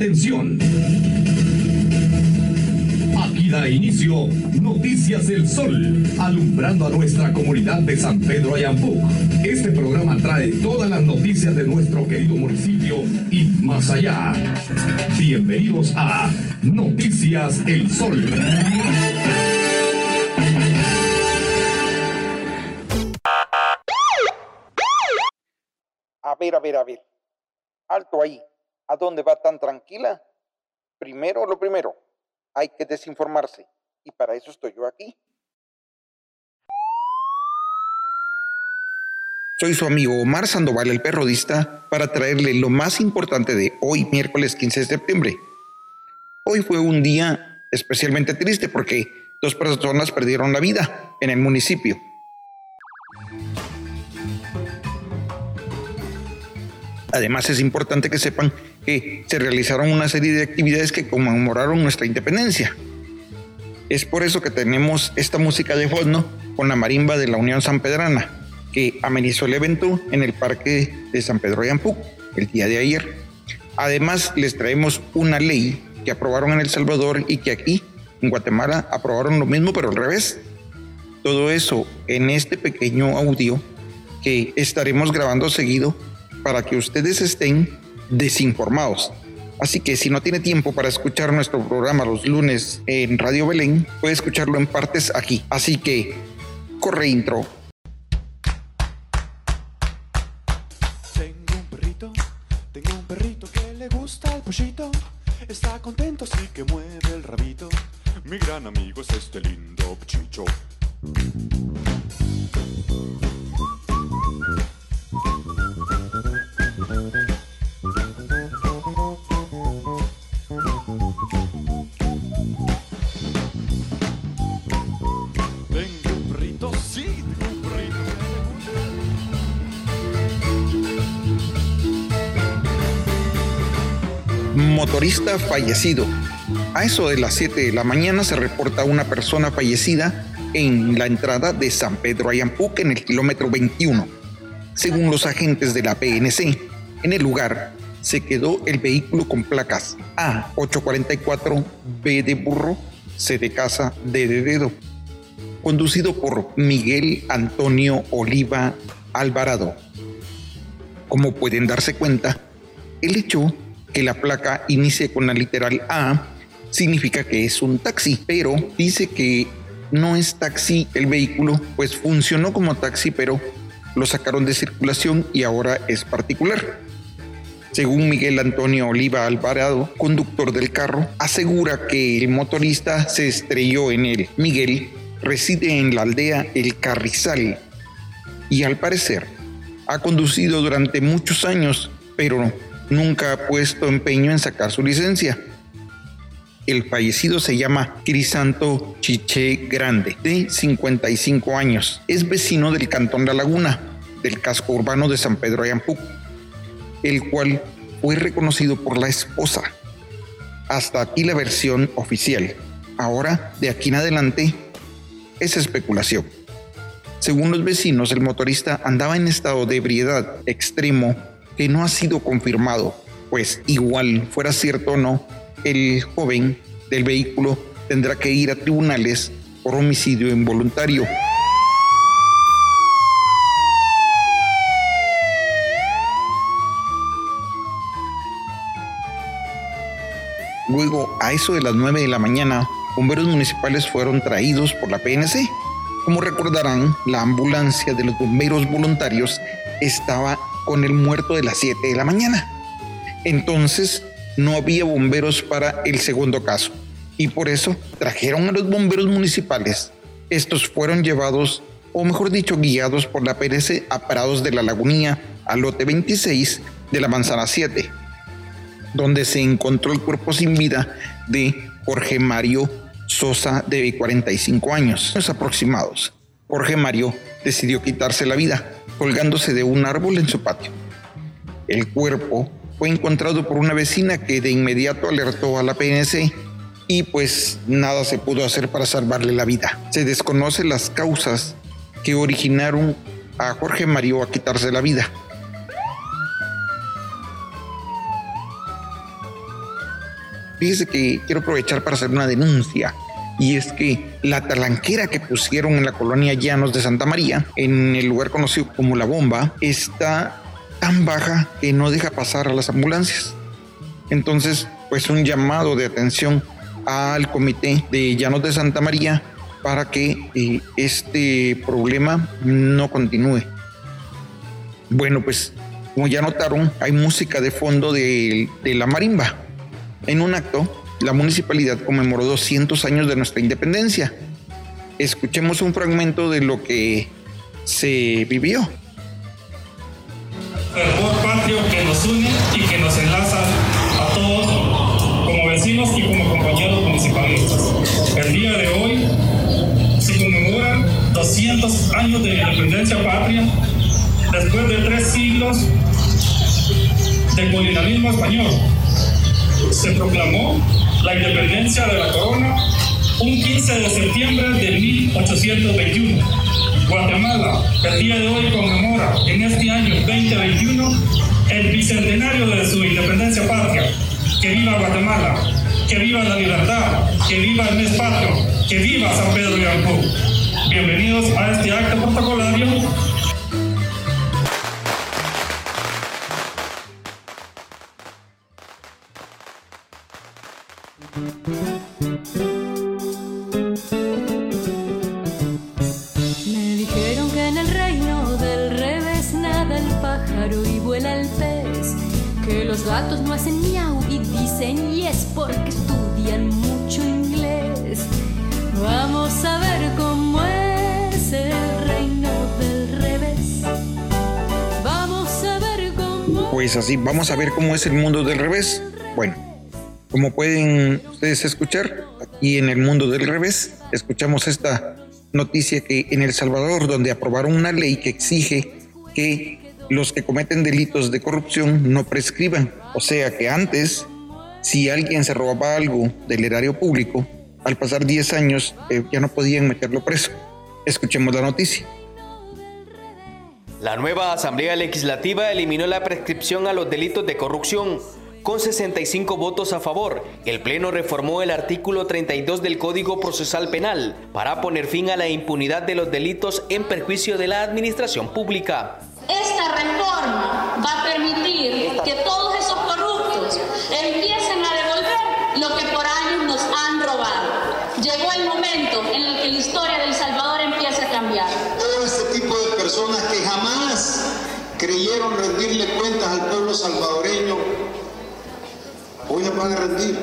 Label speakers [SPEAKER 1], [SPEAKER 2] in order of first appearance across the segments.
[SPEAKER 1] Atención. Aquí da inicio Noticias del Sol, alumbrando a nuestra comunidad de San Pedro Ayampuc. Este programa trae todas las noticias de nuestro querido municipio y más allá. Bienvenidos a Noticias El Sol.
[SPEAKER 2] A ver, a ver, a ver. Alto ahí. ¿A dónde va tan tranquila? Primero lo primero. Hay que desinformarse. Y para eso estoy yo aquí. Soy su amigo Omar Sandoval, el perrodista, para traerle lo más importante de hoy, miércoles 15 de septiembre. Hoy fue un día especialmente triste porque dos personas perdieron la vida en el municipio. Además es importante que sepan que se realizaron una serie de actividades que conmemoraron nuestra independencia. Es por eso que tenemos esta música de fondo con la marimba de la Unión San Pedrana, que amenizó el evento en el Parque de San Pedro de el día de ayer. Además, les traemos una ley que aprobaron en El Salvador y que aquí, en Guatemala, aprobaron lo mismo, pero al revés. Todo eso en este pequeño audio que estaremos grabando seguido para que ustedes estén desinformados. Así que si no tiene tiempo para escuchar nuestro programa los lunes en Radio Belén, puede escucharlo en partes aquí. Así que corre intro.
[SPEAKER 3] Tengo un perrito, tengo un perrito que le gusta el pollito. Está contento, así que mueve el rabito. Mi gran amigo es este lindo chicho.
[SPEAKER 2] Motorista fallecido. A eso de las 7 de la mañana se reporta una persona fallecida en la entrada de San Pedro Ayampuc en el kilómetro 21. Según los agentes de la PNC, en el lugar se quedó el vehículo con placas A844, B de burro, C de casa, D de dedo, conducido por Miguel Antonio Oliva Alvarado. Como pueden darse cuenta, el hecho que la placa inicie con la literal A significa que es un taxi, pero dice que no es taxi el vehículo, pues funcionó como taxi, pero lo sacaron de circulación y ahora es particular. Según Miguel Antonio Oliva Alvarado, conductor del carro, asegura que el motorista se estrelló en él. Miguel reside en la aldea El Carrizal y al parecer ha conducido durante muchos años, pero nunca ha puesto empeño en sacar su licencia. El fallecido se llama Crisanto Chiché Grande, de 55 años. Es vecino del Cantón La Laguna, del casco urbano de San Pedro Ayampuc, el cual fue reconocido por la esposa. Hasta aquí la versión oficial. Ahora, de aquí en adelante, es especulación. Según los vecinos, el motorista andaba en estado de ebriedad extremo que no ha sido confirmado, pues igual fuera cierto o no, el joven del vehículo tendrá que ir a tribunales por homicidio involuntario. Luego, a eso de las 9 de la mañana, bomberos municipales fueron traídos por la PNC. Como recordarán, la ambulancia de los bomberos voluntarios estaba con el muerto de las 7 de la mañana. Entonces, no había bomberos para el segundo caso. Y por eso trajeron a los bomberos municipales. Estos fueron llevados, o mejor dicho, guiados por la PNC a parados de la lagunía al lote 26 de la manzana 7 donde se encontró el cuerpo sin vida de Jorge Mario Sosa, de 45 años aproximados. Jorge Mario decidió quitarse la vida colgándose de un árbol en su patio. El cuerpo fue encontrado por una vecina que de inmediato alertó a la PNC y pues nada se pudo hacer para salvarle la vida. Se desconocen las causas que originaron a Jorge Mario a quitarse la vida. Fíjese que quiero aprovechar para hacer una denuncia y es que la talanquera que pusieron en la colonia Llanos de Santa María, en el lugar conocido como La Bomba, está tan baja que no deja pasar a las ambulancias. Entonces, pues un llamado de atención al comité de Llanos de Santa María para que eh, este problema no continúe. Bueno, pues como ya notaron, hay música de fondo de, de la marimba. En un acto, la municipalidad conmemoró 200 años de nuestra independencia. Escuchemos un fragmento de lo que se vivió.
[SPEAKER 4] Fervor patrio que nos une y que nos enlaza a todos como vecinos y como compañeros municipalistas. El día de hoy se conmemoran 200 años de independencia patria después de tres siglos de colonialismo español. Se proclamó la independencia de la corona un 15 de septiembre de 1821. Guatemala, el día de hoy conmemora en este año 2021 el bicentenario de su independencia patria. Que viva Guatemala, que viva la libertad, que viva el mes patrio, que viva San Pedro de Ampú. Bienvenidos a este acto protocolario
[SPEAKER 5] Me dijeron que en el reino del revés nada el pájaro y vuela el pez, que los gatos no hacen miau y dicen y es porque estudian mucho inglés. Vamos a ver cómo es el reino del revés. Vamos a ver cómo
[SPEAKER 2] Pues así, vamos a ver cómo es el mundo del revés. Bueno, como pueden ustedes escuchar, aquí en el mundo del revés, escuchamos esta noticia que en El Salvador, donde aprobaron una ley que exige que los que cometen delitos de corrupción no prescriban. O sea que antes, si alguien se robaba algo del erario público, al pasar 10 años eh, ya no podían meterlo preso. Escuchemos la noticia.
[SPEAKER 6] La nueva Asamblea Legislativa eliminó la prescripción a los delitos de corrupción. Con 65 votos a favor, el Pleno reformó el artículo 32 del Código Procesal Penal para poner fin a la impunidad de los delitos en perjuicio de la administración pública.
[SPEAKER 7] Esta reforma va a permitir que todos esos corruptos empiecen a devolver lo que por años nos han robado. Llegó el momento en el que la historia del Salvador empieza a cambiar.
[SPEAKER 8] todo este tipo de personas que jamás creyeron rendirle cuentas al pueblo salvadoreño, hoy las van a rendir.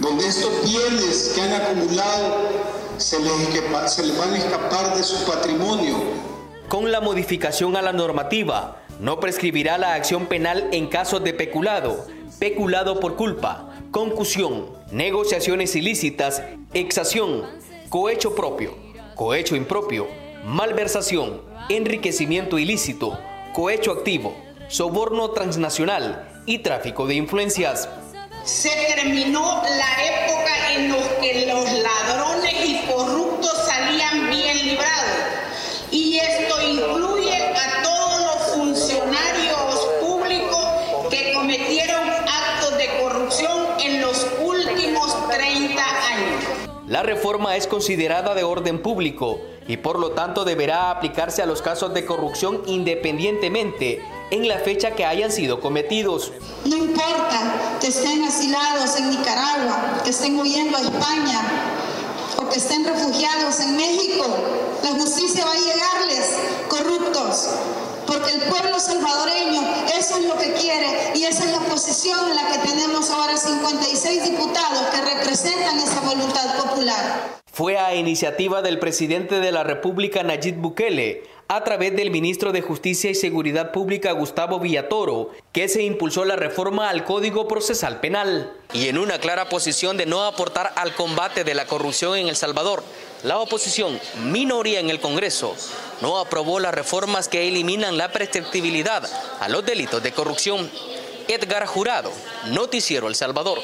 [SPEAKER 8] Donde estos bienes que han acumulado se les, escapa- se les van a escapar de su patrimonio.
[SPEAKER 6] Con la modificación a la normativa, no prescribirá la acción penal en casos de peculado, peculado por culpa, concusión, negociaciones ilícitas, exacción, cohecho propio, cohecho impropio, malversación, enriquecimiento ilícito, cohecho activo, soborno transnacional y tráfico de influencias.
[SPEAKER 9] Se terminó la época en la que los ladrones y corruptos salían bien librados. Y esto incluye a todos los funcionarios públicos que cometieron actos de corrupción en los últimos 30 años.
[SPEAKER 6] La reforma es considerada de orden público y por lo tanto deberá aplicarse a los casos de corrupción independientemente en la fecha que hayan sido cometidos.
[SPEAKER 10] No importa que estén asilados en Nicaragua, que estén huyendo a España o que estén refugiados en México, la justicia va a llegarles corruptos. Porque el pueblo salvadoreño eso es lo que quiere y esa es la posición en la que tenemos ahora 56 diputados que representan esa voluntad popular.
[SPEAKER 6] Fue a iniciativa del presidente de la República Nayib Bukele, a través del ministro de Justicia y Seguridad Pública Gustavo Villatoro, que se impulsó la reforma al Código Procesal Penal. Y en una clara posición de no aportar al combate de la corrupción en El Salvador, la oposición, minoría en el Congreso, no aprobó las reformas que eliminan la prescriptibilidad a los delitos de corrupción. Edgar Jurado, Noticiero El Salvador.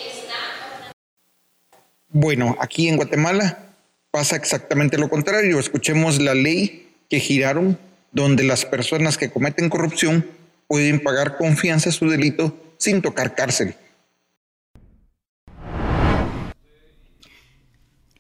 [SPEAKER 2] Bueno, aquí en Guatemala pasa exactamente lo contrario. Escuchemos la ley que giraron donde las personas que cometen corrupción pueden pagar confianza a su delito sin tocar cárcel.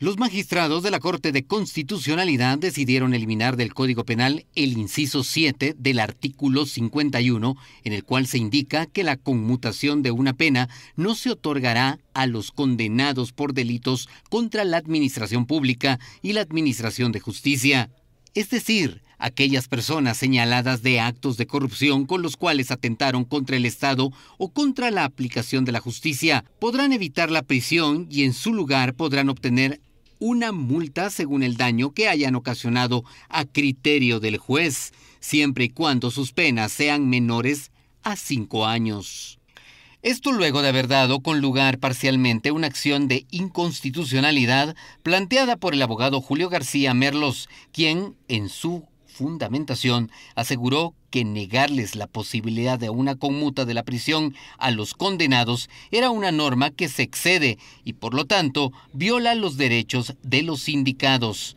[SPEAKER 11] Los magistrados de la Corte de Constitucionalidad decidieron eliminar del Código Penal el inciso 7 del artículo 51, en el cual se indica que la conmutación de una pena no se otorgará a los condenados por delitos contra la administración pública y la administración de justicia. Es decir, aquellas personas señaladas de actos de corrupción con los cuales atentaron contra el Estado o contra la aplicación de la justicia podrán evitar la prisión y en su lugar podrán obtener una multa según el daño que hayan ocasionado a criterio del juez, siempre y cuando sus penas sean menores a cinco años. Esto luego de haber dado con lugar parcialmente una acción de inconstitucionalidad planteada por el abogado Julio García Merlos, quien, en su fundamentación, aseguró que negarles la posibilidad de una conmuta de la prisión a los condenados era una norma que se excede y por lo tanto viola los derechos de los sindicados.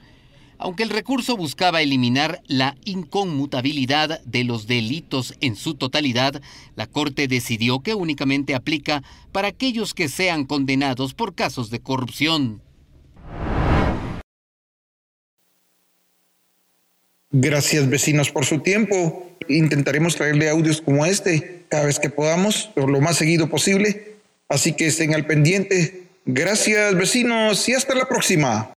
[SPEAKER 11] Aunque el recurso buscaba eliminar la inconmutabilidad de los delitos en su totalidad, la Corte decidió que únicamente aplica para aquellos que sean condenados por casos de corrupción.
[SPEAKER 2] Gracias vecinos por su tiempo. Intentaremos traerle audios como este cada vez que podamos, o lo más seguido posible. Así que estén al pendiente. Gracias vecinos y hasta la próxima.